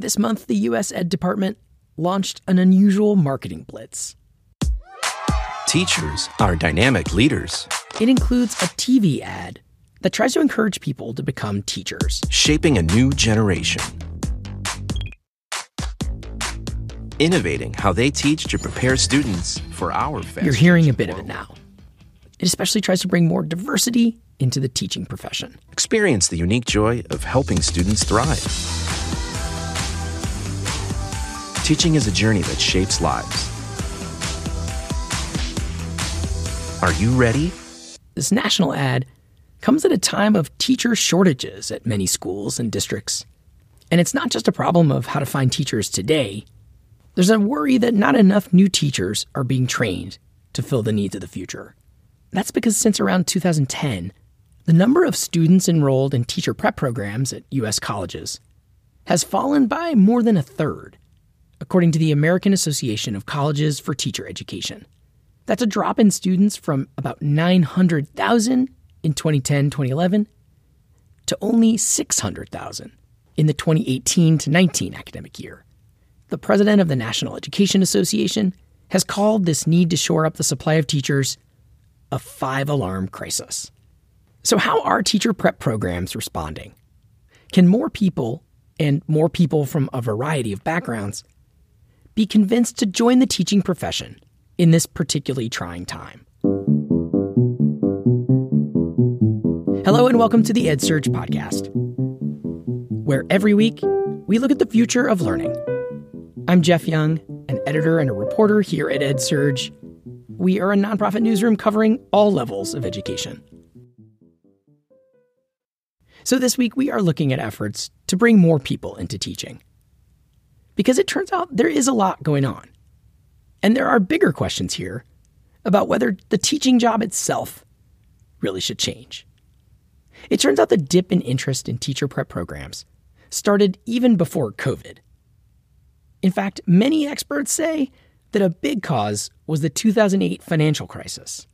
This month, the US Ed Department launched an unusual marketing blitz. Teachers are dynamic leaders. It includes a TV ad that tries to encourage people to become teachers, shaping a new generation. Innovating how they teach to prepare students for our fast You're hearing a bit of it now. It especially tries to bring more diversity into the teaching profession. Experience the unique joy of helping students thrive. Teaching is a journey that shapes lives. Are you ready? This national ad comes at a time of teacher shortages at many schools and districts. And it's not just a problem of how to find teachers today. There's a worry that not enough new teachers are being trained to fill the needs of the future. That's because since around 2010, the number of students enrolled in teacher prep programs at U.S. colleges has fallen by more than a third, according to the American Association of Colleges for Teacher Education. That's a drop in students from about 900,000 in 2010 2011 to only 600,000 in the 2018 to 19 academic year. The president of the National Education Association has called this need to shore up the supply of teachers a five alarm crisis. So, how are teacher prep programs responding? Can more people, and more people from a variety of backgrounds, be convinced to join the teaching profession in this particularly trying time? Hello, and welcome to the EdSurge podcast, where every week we look at the future of learning. I'm Jeff Young, an editor and a reporter here at EdSurge. We are a nonprofit newsroom covering all levels of education. So, this week we are looking at efforts to bring more people into teaching. Because it turns out there is a lot going on. And there are bigger questions here about whether the teaching job itself really should change. It turns out the dip in interest in teacher prep programs started even before COVID. In fact, many experts say that a big cause was the 2008 financial crisis.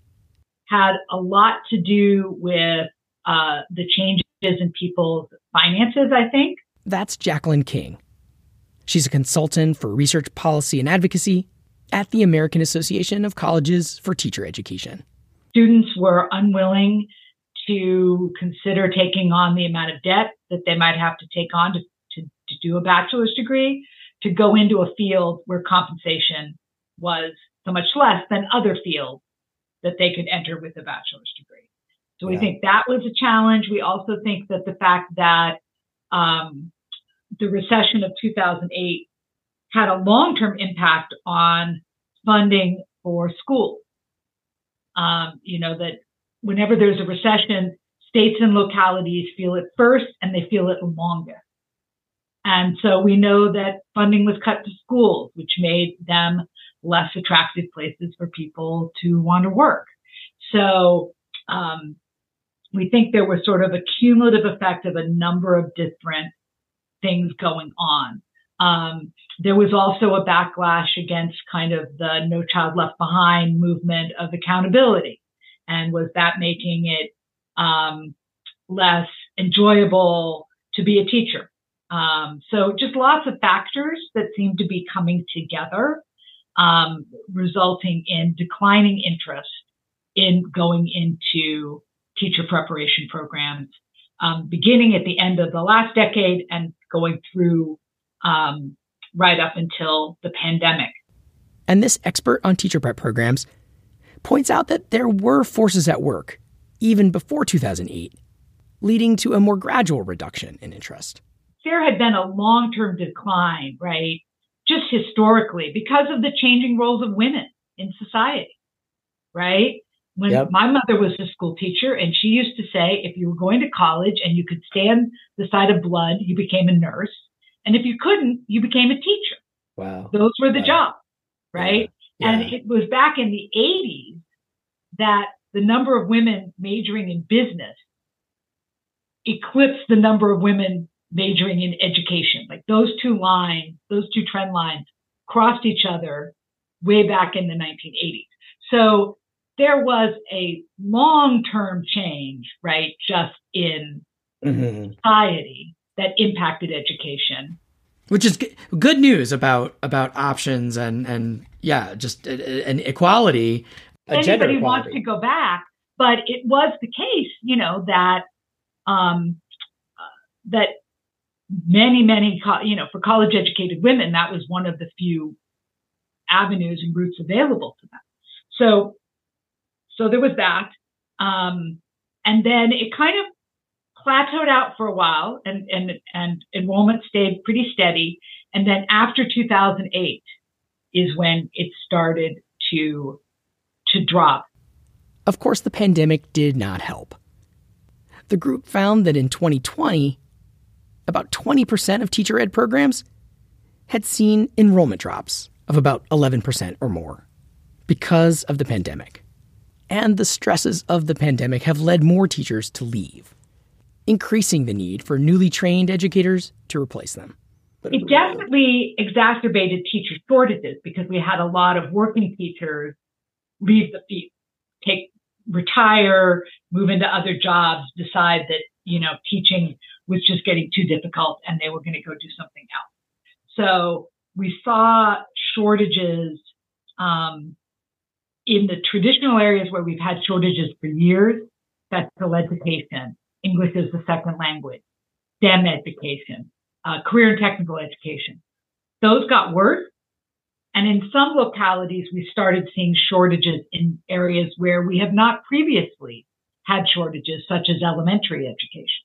Had a lot to do with uh, the changes in people's finances, I think. That's Jacqueline King. She's a consultant for research policy and advocacy at the American Association of Colleges for Teacher Education. Students were unwilling to consider taking on the amount of debt that they might have to take on to, to, to do a bachelor's degree to go into a field where compensation was so much less than other fields that they could enter with a bachelor's degree. So we yeah. think that was a challenge. We also think that the fact that um, the recession of 2008 had a long-term impact on funding for schools. Um, you know that whenever there's a recession, states and localities feel it first and they feel it longest. And so we know that funding was cut to schools, which made them less attractive places for people to want to work. So um, we think there was sort of a cumulative effect of a number of different things going on. Um, there was also a backlash against kind of the No Child Left Behind movement of accountability and was that making it um, less enjoyable to be a teacher? Um, so just lots of factors that seem to be coming together, um, resulting in declining interest in going into teacher preparation programs, um, beginning at the end of the last decade and going through um, right up until the pandemic. And this expert on teacher prep programs points out that there were forces at work, even before 2008, leading to a more gradual reduction in interest. There had been a long term decline, right? Just historically, because of the changing roles of women in society, right? When yep. my mother was a school teacher, and she used to say, if you were going to college and you could stand the sight of blood, you became a nurse. And if you couldn't, you became a teacher. Wow. Those were the wow. jobs, right? Yeah. And it was back in the 80s that the number of women majoring in business eclipsed the number of women majoring in education. Like those two lines, those two trend lines crossed each other way back in the 1980s. So there was a long term change, right, just in mm-hmm. society that impacted education. which is g- good news about about options and and yeah, just an equality. Anybody wants to go back, but it was the case, you know, that um, uh, that many, many, you know, for college educated women, that was one of the few avenues and routes available to them. So, so there was that. Um, and then it kind of plateaued out for a while and, and, and enrollment stayed pretty steady. And then after 2008 is when it started to, to drop. Of course, the pandemic did not help. The group found that in 2020, about 20% of teacher ed programs had seen enrollment drops of about 11% or more because of the pandemic. And the stresses of the pandemic have led more teachers to leave, increasing the need for newly trained educators to replace them. It definitely exacerbated teacher shortages because we had a lot of working teachers leave the field, take retire, move into other jobs, decide that, you know, teaching was just getting too difficult and they were going to go do something else. So we saw shortages um, in the traditional areas where we've had shortages for years. Special education, English as a second language, STEM education, uh, career and technical education. Those got worse. And in some localities, we started seeing shortages in areas where we have not previously had shortages, such as elementary education.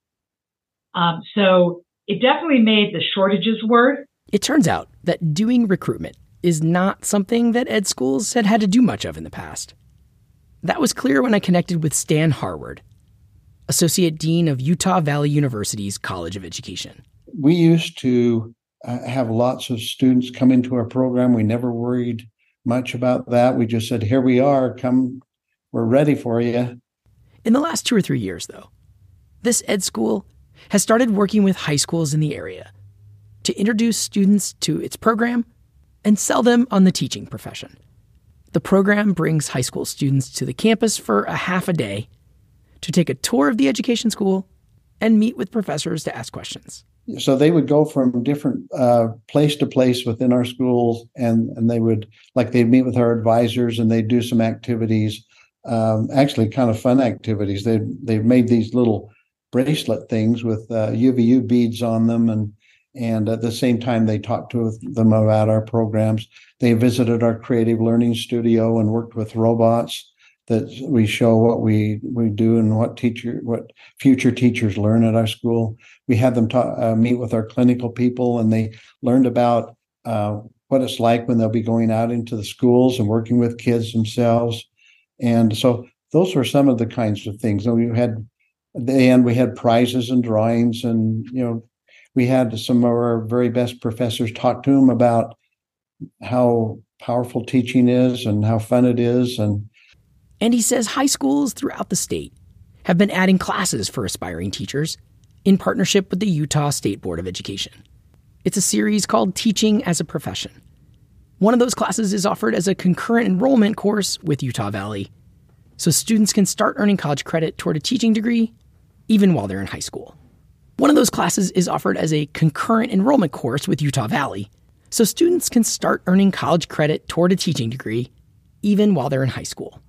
Um, so it definitely made the shortages worse. It turns out that doing recruitment is not something that ed schools had had to do much of in the past. That was clear when I connected with Stan Harward, Associate Dean of Utah Valley University's College of Education. We used to uh, have lots of students come into our program. We never worried much about that. We just said, here we are, come, we're ready for you. In the last two or three years, though, this ed school has started working with high schools in the area to introduce students to its program and sell them on the teaching profession. The program brings high school students to the campus for a half a day to take a tour of the education school and meet with professors to ask questions. So they would go from different uh, place to place within our schools, and and they would like they'd meet with our advisors and they'd do some activities, um, actually kind of fun activities. They they made these little bracelet things with uh, UVU beads on them, and and at the same time they talked to them about our programs. They visited our creative learning studio and worked with robots that we show what we we do and what teacher what future teachers learn at our school. We had them uh, meet with our clinical people, and they learned about uh, what it's like when they'll be going out into the schools and working with kids themselves. And so those were some of the kinds of things. And we had and we had prizes and drawings and you know we had some of our very best professors talk to him about how powerful teaching is and how fun it is and and he says high schools throughout the state have been adding classes for aspiring teachers in partnership with the Utah State Board of Education. It's a series called Teaching as a Profession. One of those classes is offered as a concurrent enrollment course with Utah Valley, so students can start earning college credit toward a teaching degree even while they're in high school. One of those classes is offered as a concurrent enrollment course with Utah Valley, so students can start earning college credit toward a teaching degree even while they're in high school.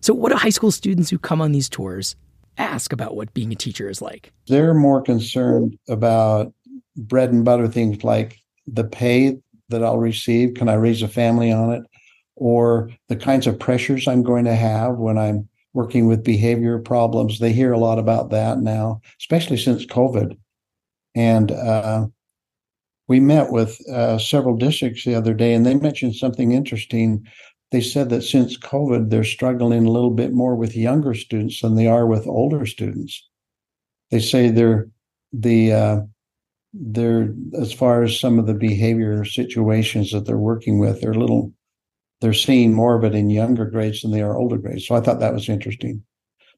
So, what do high school students who come on these tours ask about what being a teacher is like? They're more concerned about bread and butter things like the pay that I'll receive. Can I raise a family on it? Or the kinds of pressures I'm going to have when I'm working with behavior problems. They hear a lot about that now, especially since COVID. And uh, we met with uh, several districts the other day, and they mentioned something interesting. They said that since COVID, they're struggling a little bit more with younger students than they are with older students. They say they're the uh, they're as far as some of the behavior situations that they're working with, they're a little they're seeing more of it in younger grades than they are older grades. So I thought that was interesting.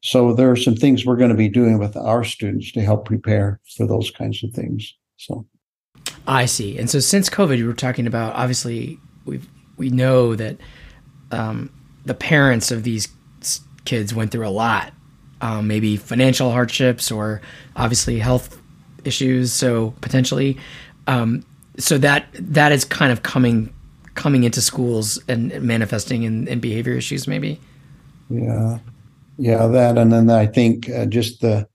So there are some things we're going to be doing with our students to help prepare for those kinds of things. So I see. And so since COVID, you were talking about obviously we we know that um, the parents of these kids went through a lot, um, maybe financial hardships or obviously health issues. So potentially, um, So that that is kind of coming coming into schools and manifesting in, in behavior issues, maybe. Yeah, yeah, that, and then I think uh, just the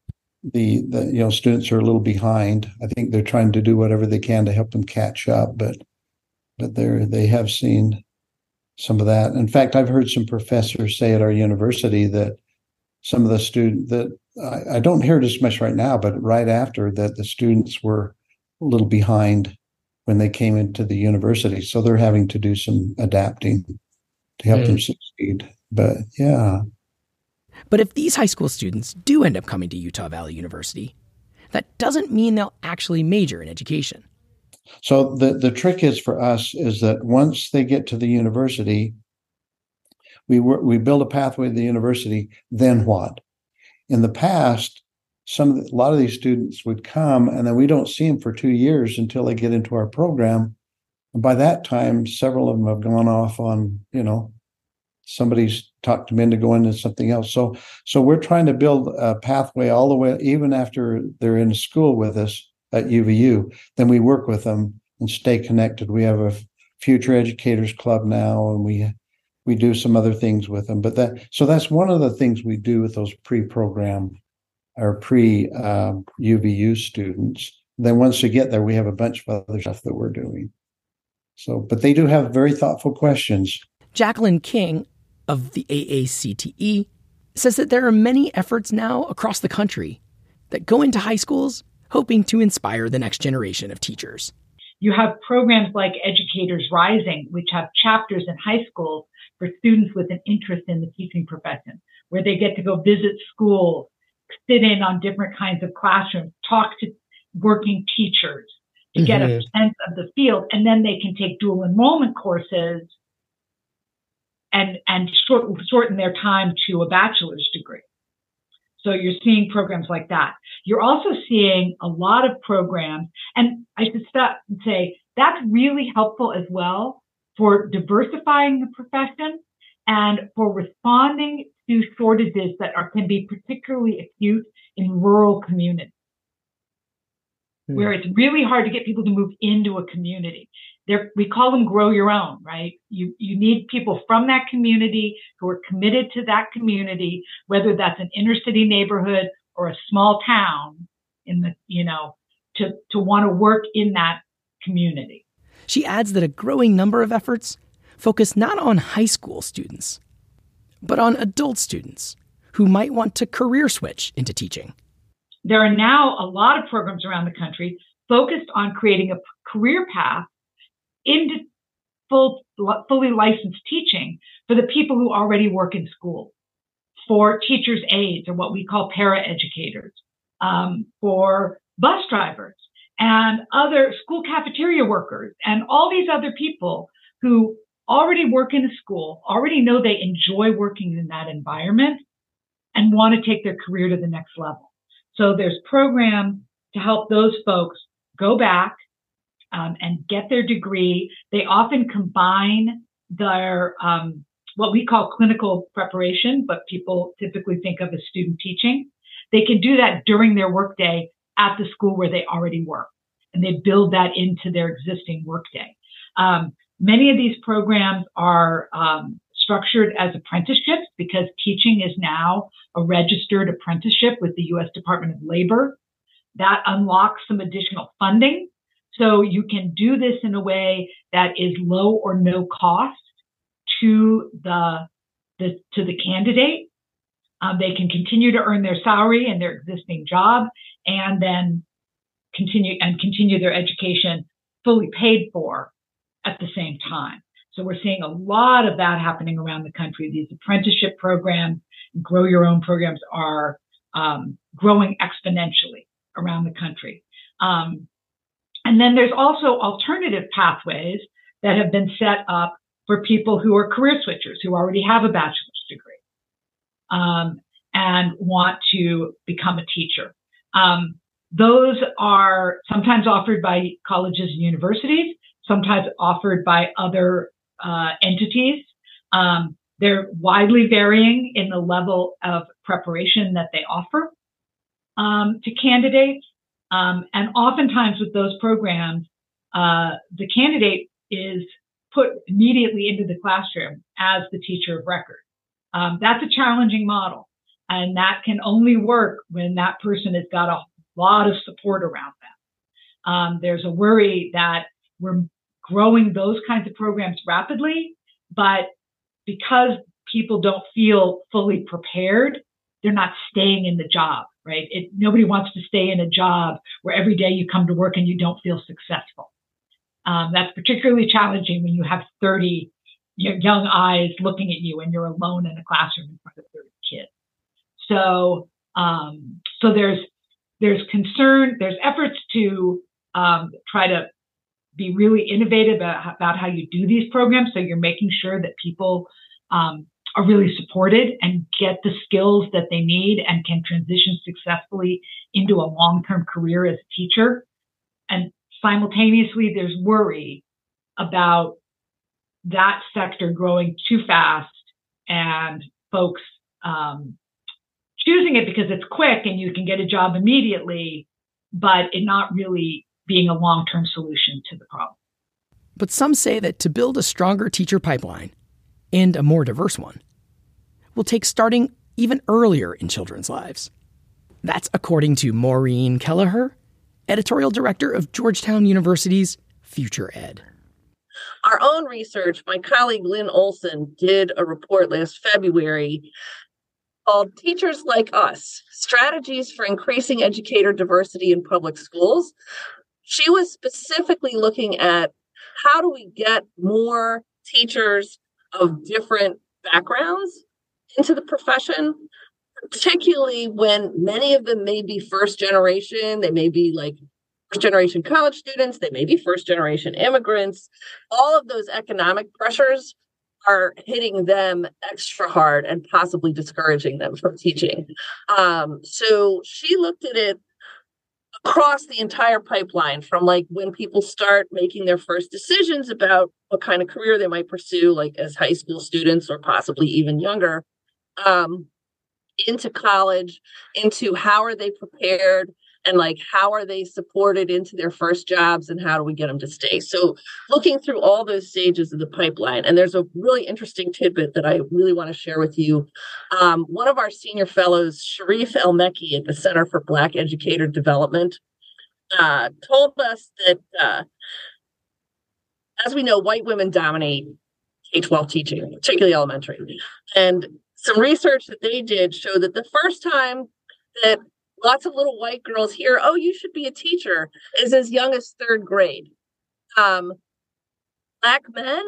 the the you know students are a little behind. I think they're trying to do whatever they can to help them catch up, but but they're they have seen some of that. In fact, I've heard some professors say at our university that some of the student that I, I don't hear it as much right now, but right after that, the students were a little behind when they came into the university, so they're having to do some adapting to help mm. them succeed. But yeah. But if these high school students do end up coming to Utah Valley University, that doesn't mean they'll actually major in education. So the the trick is for us is that once they get to the university, we we build a pathway to the university. Then what? In the past, some of the, a lot of these students would come, and then we don't see them for two years until they get into our program. And by that time, several of them have gone off on you know somebody's talked them into going into something else. So so we're trying to build a pathway all the way, even after they're in school with us at UVU, then we work with them and stay connected. We have a future educators club now, and we we do some other things with them. But that so that's one of the things we do with those pre-program or pre um, UVU students. Then once you get there, we have a bunch of other stuff that we're doing. So, but they do have very thoughtful questions. Jacqueline King of the AACTE says that there are many efforts now across the country that go into high schools hoping to inspire the next generation of teachers. You have programs like Educators Rising, which have chapters in high schools for students with an interest in the teaching profession, where they get to go visit schools, sit in on different kinds of classrooms, talk to working teachers to mm-hmm. get a mm-hmm. sense of the field, and then they can take dual enrollment courses and and short, shorten their time to a bachelor's degree. So you're seeing programs like that. You're also seeing a lot of programs, and I should stop and say that's really helpful as well for diversifying the profession and for responding to shortages that are can be particularly acute in rural communities hmm. where it's really hard to get people to move into a community they're, we call them grow your own, right? You, you need people from that community who are committed to that community, whether that's an inner city neighborhood or a small town in the, you know, to, to want to work in that community. She adds that a growing number of efforts focus not on high school students, but on adult students who might want to career switch into teaching. There are now a lot of programs around the country focused on creating a career path into full, fully licensed teaching for the people who already work in school, for teachers' aides or what we call paraeducators, um, for bus drivers and other school cafeteria workers and all these other people who already work in a school, already know they enjoy working in that environment and want to take their career to the next level. So there's programs to help those folks go back um, and get their degree. They often combine their um, what we call clinical preparation, but people typically think of as student teaching. They can do that during their workday at the school where they already work, and they build that into their existing workday. Um, many of these programs are um, structured as apprenticeships because teaching is now a registered apprenticeship with the U.S. Department of Labor. That unlocks some additional funding so you can do this in a way that is low or no cost to the, the to the candidate. Um, they can continue to earn their salary in their existing job and then continue and continue their education fully paid for at the same time. So we're seeing a lot of that happening around the country. These apprenticeship programs, grow your own programs are um, growing exponentially around the country. Um, and then there's also alternative pathways that have been set up for people who are career switchers, who already have a bachelor's degree um, and want to become a teacher. Um, those are sometimes offered by colleges and universities, sometimes offered by other uh, entities. Um, they're widely varying in the level of preparation that they offer um, to candidates. Um, and oftentimes with those programs, uh, the candidate is put immediately into the classroom as the teacher of record. Um, that's a challenging model. And that can only work when that person has got a lot of support around them. Um, there's a worry that we're growing those kinds of programs rapidly, but because people don't feel fully prepared, they're not staying in the job, right? It, nobody wants to stay in a job where every day you come to work and you don't feel successful. Um, that's particularly challenging when you have 30 young eyes looking at you and you're alone in a classroom in front of 30 kids. So, um, so there's there's concern, there's efforts to um, try to be really innovative about, how you do these programs. So you're making sure that people um, are really supported and get the skills that they need and can transition successfully into a long-term career as a teacher. And simultaneously, there's worry about that sector growing too fast and folks um, choosing it because it's quick and you can get a job immediately, but it not really being a long term solution to the problem. But some say that to build a stronger teacher pipeline and a more diverse one will take starting even earlier in children's lives. That's according to Maureen Kelleher, editorial director of Georgetown University's Future Ed. Our own research, my colleague Lynn Olson did a report last February called Teachers Like Us Strategies for Increasing Educator Diversity in Public Schools. She was specifically looking at how do we get more teachers of different backgrounds into the profession, particularly when many of them may be first generation, they may be like first generation college students, they may be first generation immigrants. All of those economic pressures are hitting them extra hard and possibly discouraging them from teaching. Um, so she looked at it across the entire pipeline from like when people start making their first decisions about what kind of career they might pursue, like as high school students or possibly even younger, um, into college, into how are they prepared and like how are they supported into their first jobs and how do we get them to stay? So looking through all those stages of the pipeline and there's a really interesting tidbit that i really want to share with you. Um, one of our senior fellows sharif el-mekki at the center for black educator development uh, told us that uh, as we know white women dominate k-12 teaching particularly elementary. And some research that they did showed that the first time that lots of little white girls hear, oh, you should be a teacher, is as young as third grade. Um, black men,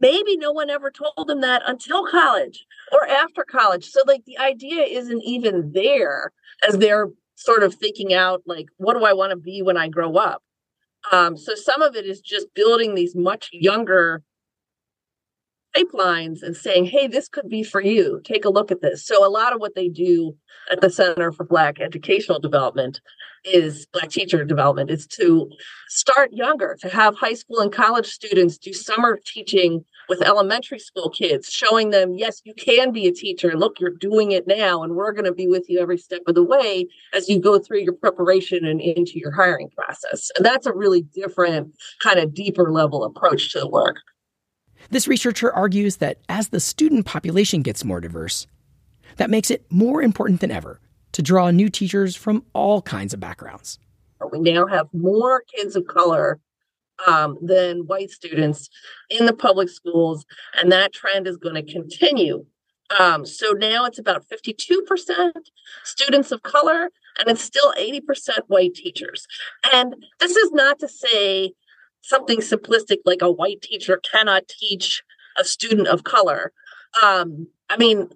maybe no one ever told them that until college or after college. So, like, the idea isn't even there as they're sort of thinking out, like, what do I want to be when I grow up? Um, so, some of it is just building these much younger pipelines and saying, hey, this could be for you. Take a look at this. So, a lot of what they do at the Center for Black Educational Development is Black teacher development is to start younger, to have high school and college students do summer teaching with elementary school kids, showing them, yes, you can be a teacher. Look, you're doing it now, and we're going to be with you every step of the way as you go through your preparation and into your hiring process. And that's a really different, kind of deeper level approach to the work. This researcher argues that as the student population gets more diverse, that makes it more important than ever to draw new teachers from all kinds of backgrounds. We now have more kids of color um, than white students in the public schools, and that trend is going to continue. Um, so now it's about 52% students of color, and it's still 80% white teachers. And this is not to say something simplistic like a white teacher cannot teach a student of color. Um, I mean,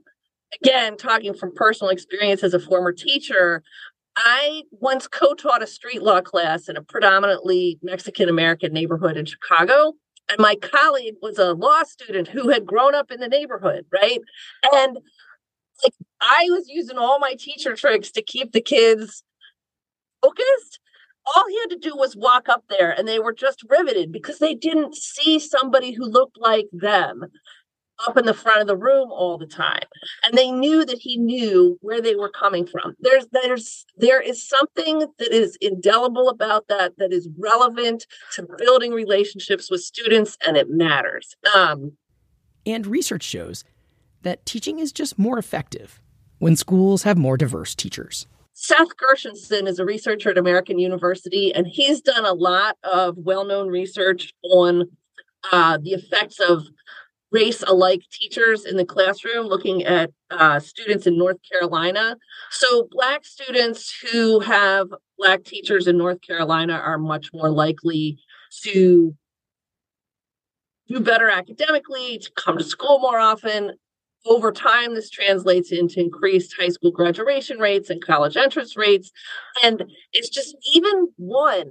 again, talking from personal experience as a former teacher, I once co taught a street law class in a predominantly Mexican American neighborhood in Chicago. And my colleague was a law student who had grown up in the neighborhood, right? And like I was using all my teacher tricks to keep the kids focused all he had to do was walk up there and they were just riveted because they didn't see somebody who looked like them up in the front of the room all the time. And they knew that he knew where they were coming from. There's there's there is something that is indelible about that that is relevant to building relationships with students and it matters. Um, and research shows that teaching is just more effective when schools have more diverse teachers Seth Gershenson is a researcher at American University, and he's done a lot of well known research on uh, the effects of race alike teachers in the classroom, looking at uh, students in North Carolina. So, Black students who have Black teachers in North Carolina are much more likely to do better academically, to come to school more often, over time, this translates into increased high school graduation rates and college entrance rates. And it's just even one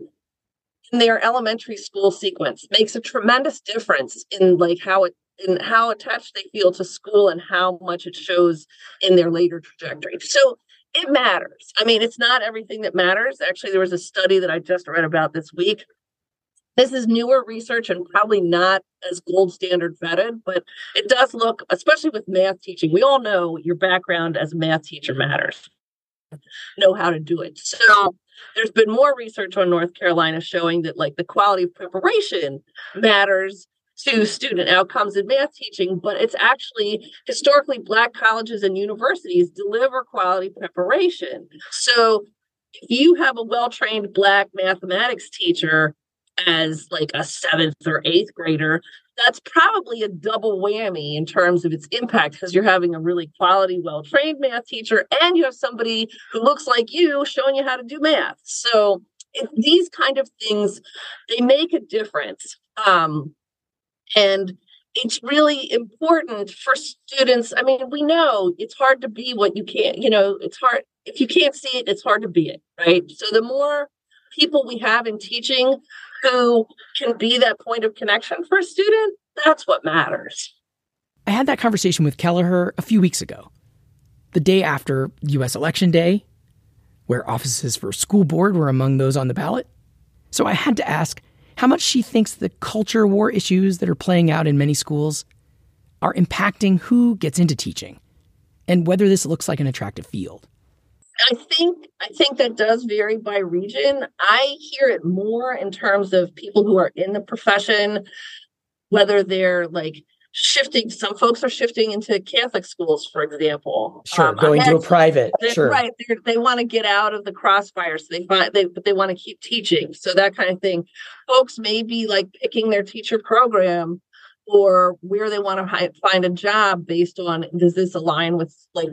in their elementary school sequence makes a tremendous difference in like how it in how attached they feel to school and how much it shows in their later trajectory. So it matters. I mean, it's not everything that matters. Actually, there was a study that I just read about this week this is newer research and probably not as gold standard vetted, but it does look, especially with math teaching, we all know your background as a math teacher matters. Know how to do it. So there's been more research on North Carolina showing that like the quality of preparation matters to student outcomes in math teaching, but it's actually historically Black colleges and universities deliver quality preparation. So if you have a well trained Black mathematics teacher, as like a seventh or eighth grader, that's probably a double whammy in terms of its impact because you're having a really quality, well trained math teacher and you have somebody who looks like you showing you how to do math. So these kind of things, they make a difference. Um, and it's really important for students. I mean, we know it's hard to be what you can't, you know, it's hard. If you can't see it, it's hard to be it, right? So the more people we have in teaching who can be that point of connection for a student, that's what matters. I had that conversation with Kelleher a few weeks ago, the day after US Election Day, where offices for school board were among those on the ballot. So I had to ask how much she thinks the culture war issues that are playing out in many schools are impacting who gets into teaching and whether this looks like an attractive field. I think I think that does vary by region. I hear it more in terms of people who are in the profession, whether they're like shifting. Some folks are shifting into Catholic schools, for example. Sure, um, going to a private. Sure, right. They want to get out of the crossfire, so they find they but they want to keep teaching. So that kind of thing. Folks may be like picking their teacher program or where they want to find a job based on does this align with like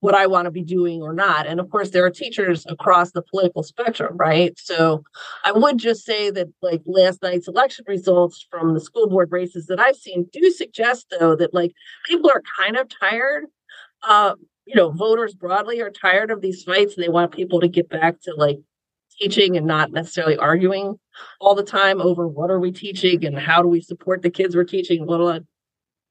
what I want to be doing or not. And of course, there are teachers across the political spectrum, right? So I would just say that, like last night's election results from the school board races that I've seen do suggest, though, that like people are kind of tired. Uh, you know, voters broadly are tired of these fights and they want people to get back to like teaching and not necessarily arguing all the time over what are we teaching and how do we support the kids we're teaching, what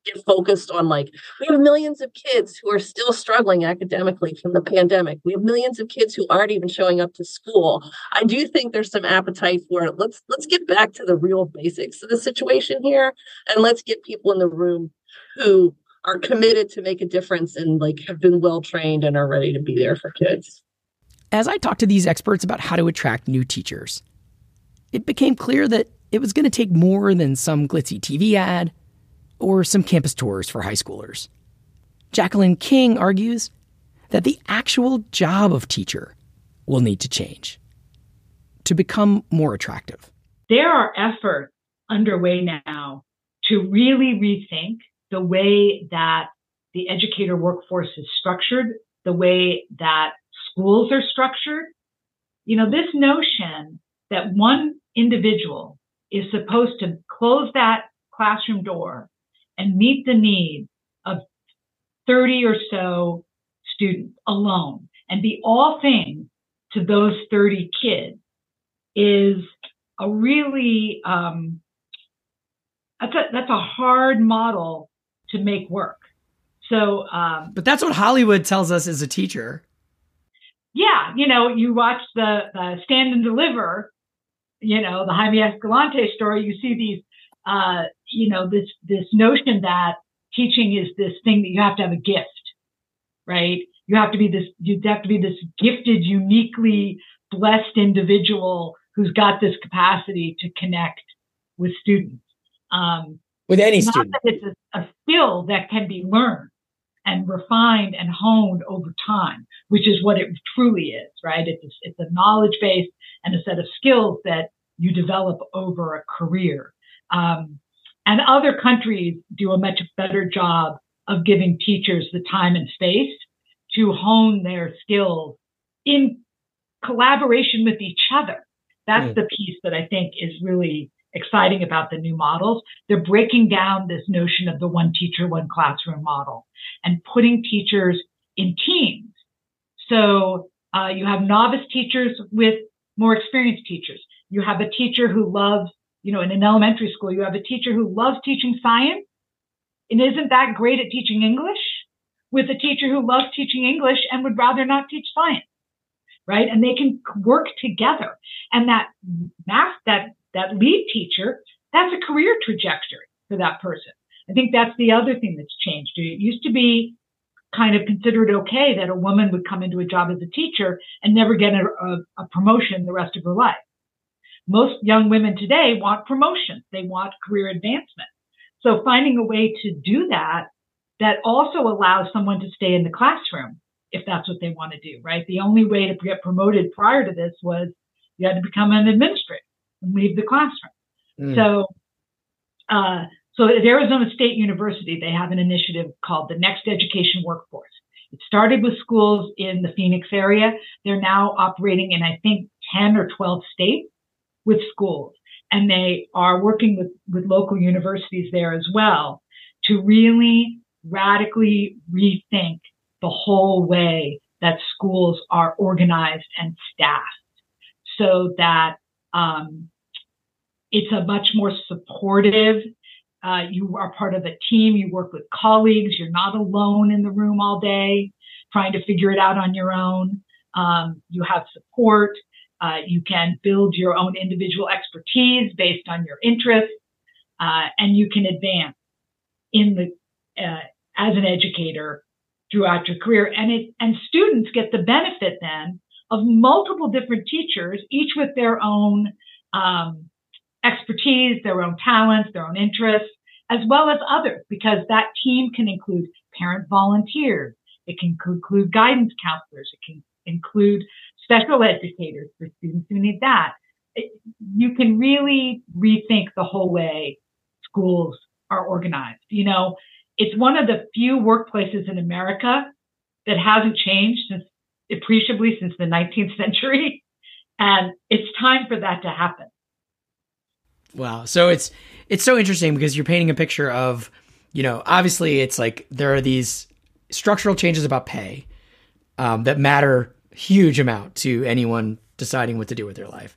get focused on like we have millions of kids who are still struggling academically from the pandemic. We have millions of kids who aren't even showing up to school. I do think there's some appetite for it. Let's let's get back to the real basics of the situation here and let's get people in the room who are committed to make a difference and like have been well trained and are ready to be there for kids. As i talked to these experts about how to attract new teachers it became clear that it was going to take more than some glitzy tv ad or some campus tours for high schoolers. Jacqueline King argues that the actual job of teacher will need to change to become more attractive. There are efforts underway now to really rethink the way that the educator workforce is structured, the way that schools are structured. You know, this notion that one individual is supposed to close that classroom door and meet the needs of 30 or so students alone and be all things to those 30 kids is a really um, that's a that's a hard model to make work. So, um, but that's what Hollywood tells us as a teacher. Yeah, you know, you watch the, the Stand and Deliver, you know, the Jaime Escalante story. You see these uh, you know, this this notion that teaching is this thing that you have to have a gift, right? You have to be this, you have to be this gifted, uniquely blessed individual who's got this capacity to connect with students. Um, with any not student. That it's a, a skill that can be learned and refined and honed over time, which is what it truly is, right? It's a, it's a knowledge base and a set of skills that you develop over a career. Um, and other countries do a much better job of giving teachers the time and space to hone their skills in collaboration with each other. That's mm. the piece that I think is really exciting about the new models. They're breaking down this notion of the one teacher, one classroom model and putting teachers in teams. So uh, you have novice teachers with more experienced teachers. You have a teacher who loves, you know, in an elementary school, you have a teacher who loves teaching science and isn't that great at teaching English with a teacher who loves teaching English and would rather not teach science. Right. And they can work together. And that math, that that lead teacher, that's a career trajectory for that person. I think that's the other thing that's changed. It used to be kind of considered okay that a woman would come into a job as a teacher and never get a, a, a promotion the rest of her life. Most young women today want promotion. They want career advancement. So finding a way to do that, that also allows someone to stay in the classroom if that's what they want to do, right? The only way to get promoted prior to this was you had to become an administrator and leave the classroom. Mm. So, uh, so at Arizona State University, they have an initiative called the Next Education Workforce. It started with schools in the Phoenix area. They're now operating in, I think, 10 or 12 states with schools. And they are working with, with local universities there as well to really radically rethink the whole way that schools are organized and staffed so that um, it's a much more supportive. Uh, you are part of a team. You work with colleagues. You're not alone in the room all day trying to figure it out on your own. Um, you have support. Uh, you can build your own individual expertise based on your interests, uh, and you can advance in the uh, as an educator throughout your career. And it and students get the benefit then of multiple different teachers, each with their own um, expertise, their own talents, their own interests, as well as others, because that team can include parent volunteers. It can include guidance counselors. It can include special educators for students who need that. You can really rethink the whole way schools are organized. You know, it's one of the few workplaces in America that hasn't changed since appreciably since the 19th century. And it's time for that to happen. Wow. So it's it's so interesting because you're painting a picture of, you know, obviously it's like there are these structural changes about pay um, that matter huge amount to anyone deciding what to do with their life.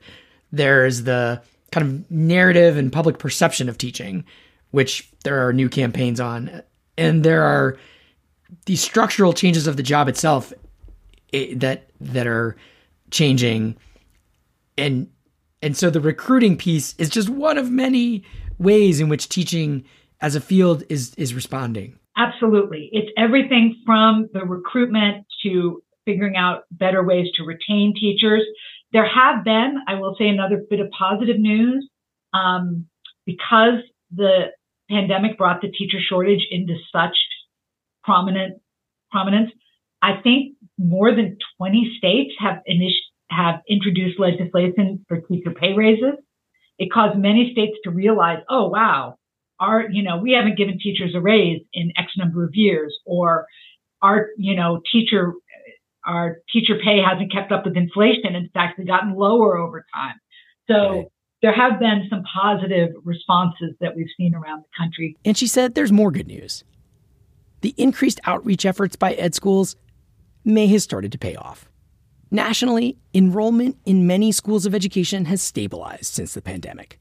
There's the kind of narrative and public perception of teaching, which there are new campaigns on, and there are these structural changes of the job itself it, that that are changing, and and so the recruiting piece is just one of many ways in which teaching as a field is is responding. Absolutely. It's everything from the recruitment to figuring out better ways to retain teachers. There have been, I will say, another bit of positive news um, because the pandemic brought the teacher shortage into such prominent prominence. I think more than 20 states have initiated have introduced legislation for teacher pay raises. It caused many states to realize, oh, wow, our, you know, we haven't given teachers a raise in X number of years, or our, you know, teacher, our teacher pay hasn't kept up with inflation. In fact, it's gotten lower over time. So right. there have been some positive responses that we've seen around the country. And she said there's more good news. The increased outreach efforts by ed schools may have started to pay off. Nationally, enrollment in many schools of education has stabilized since the pandemic.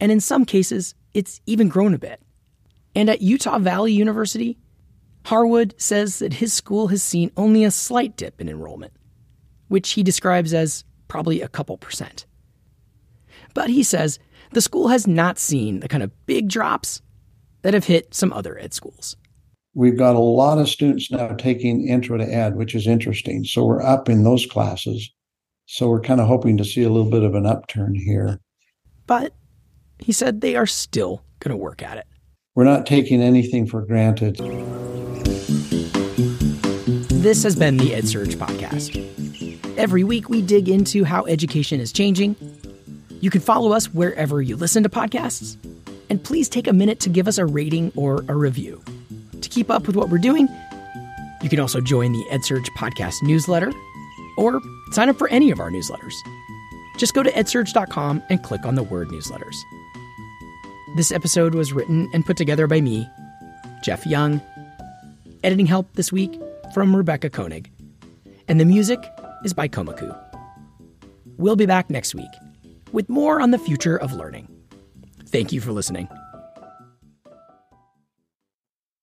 And in some cases, it's even grown a bit. And at Utah Valley University, Harwood says that his school has seen only a slight dip in enrollment, which he describes as probably a couple percent. But he says the school has not seen the kind of big drops that have hit some other ed schools. we've got a lot of students now taking intro to ed, which is interesting. So we're up in those classes. So we're kind of hoping to see a little bit of an upturn here. But he said they are still going to work at it. We're not taking anything for granted. This has been the EdSurge podcast. Every week we dig into how education is changing. You can follow us wherever you listen to podcasts. And please take a minute to give us a rating or a review. To keep up with what we're doing, you can also join the EdSurge podcast newsletter or sign up for any of our newsletters. Just go to edsurge.com and click on the word newsletters. This episode was written and put together by me, Jeff Young. Editing help this week from Rebecca Koenig. And the music is by Komiku. We'll be back next week with more on the future of learning. Thank you for listening.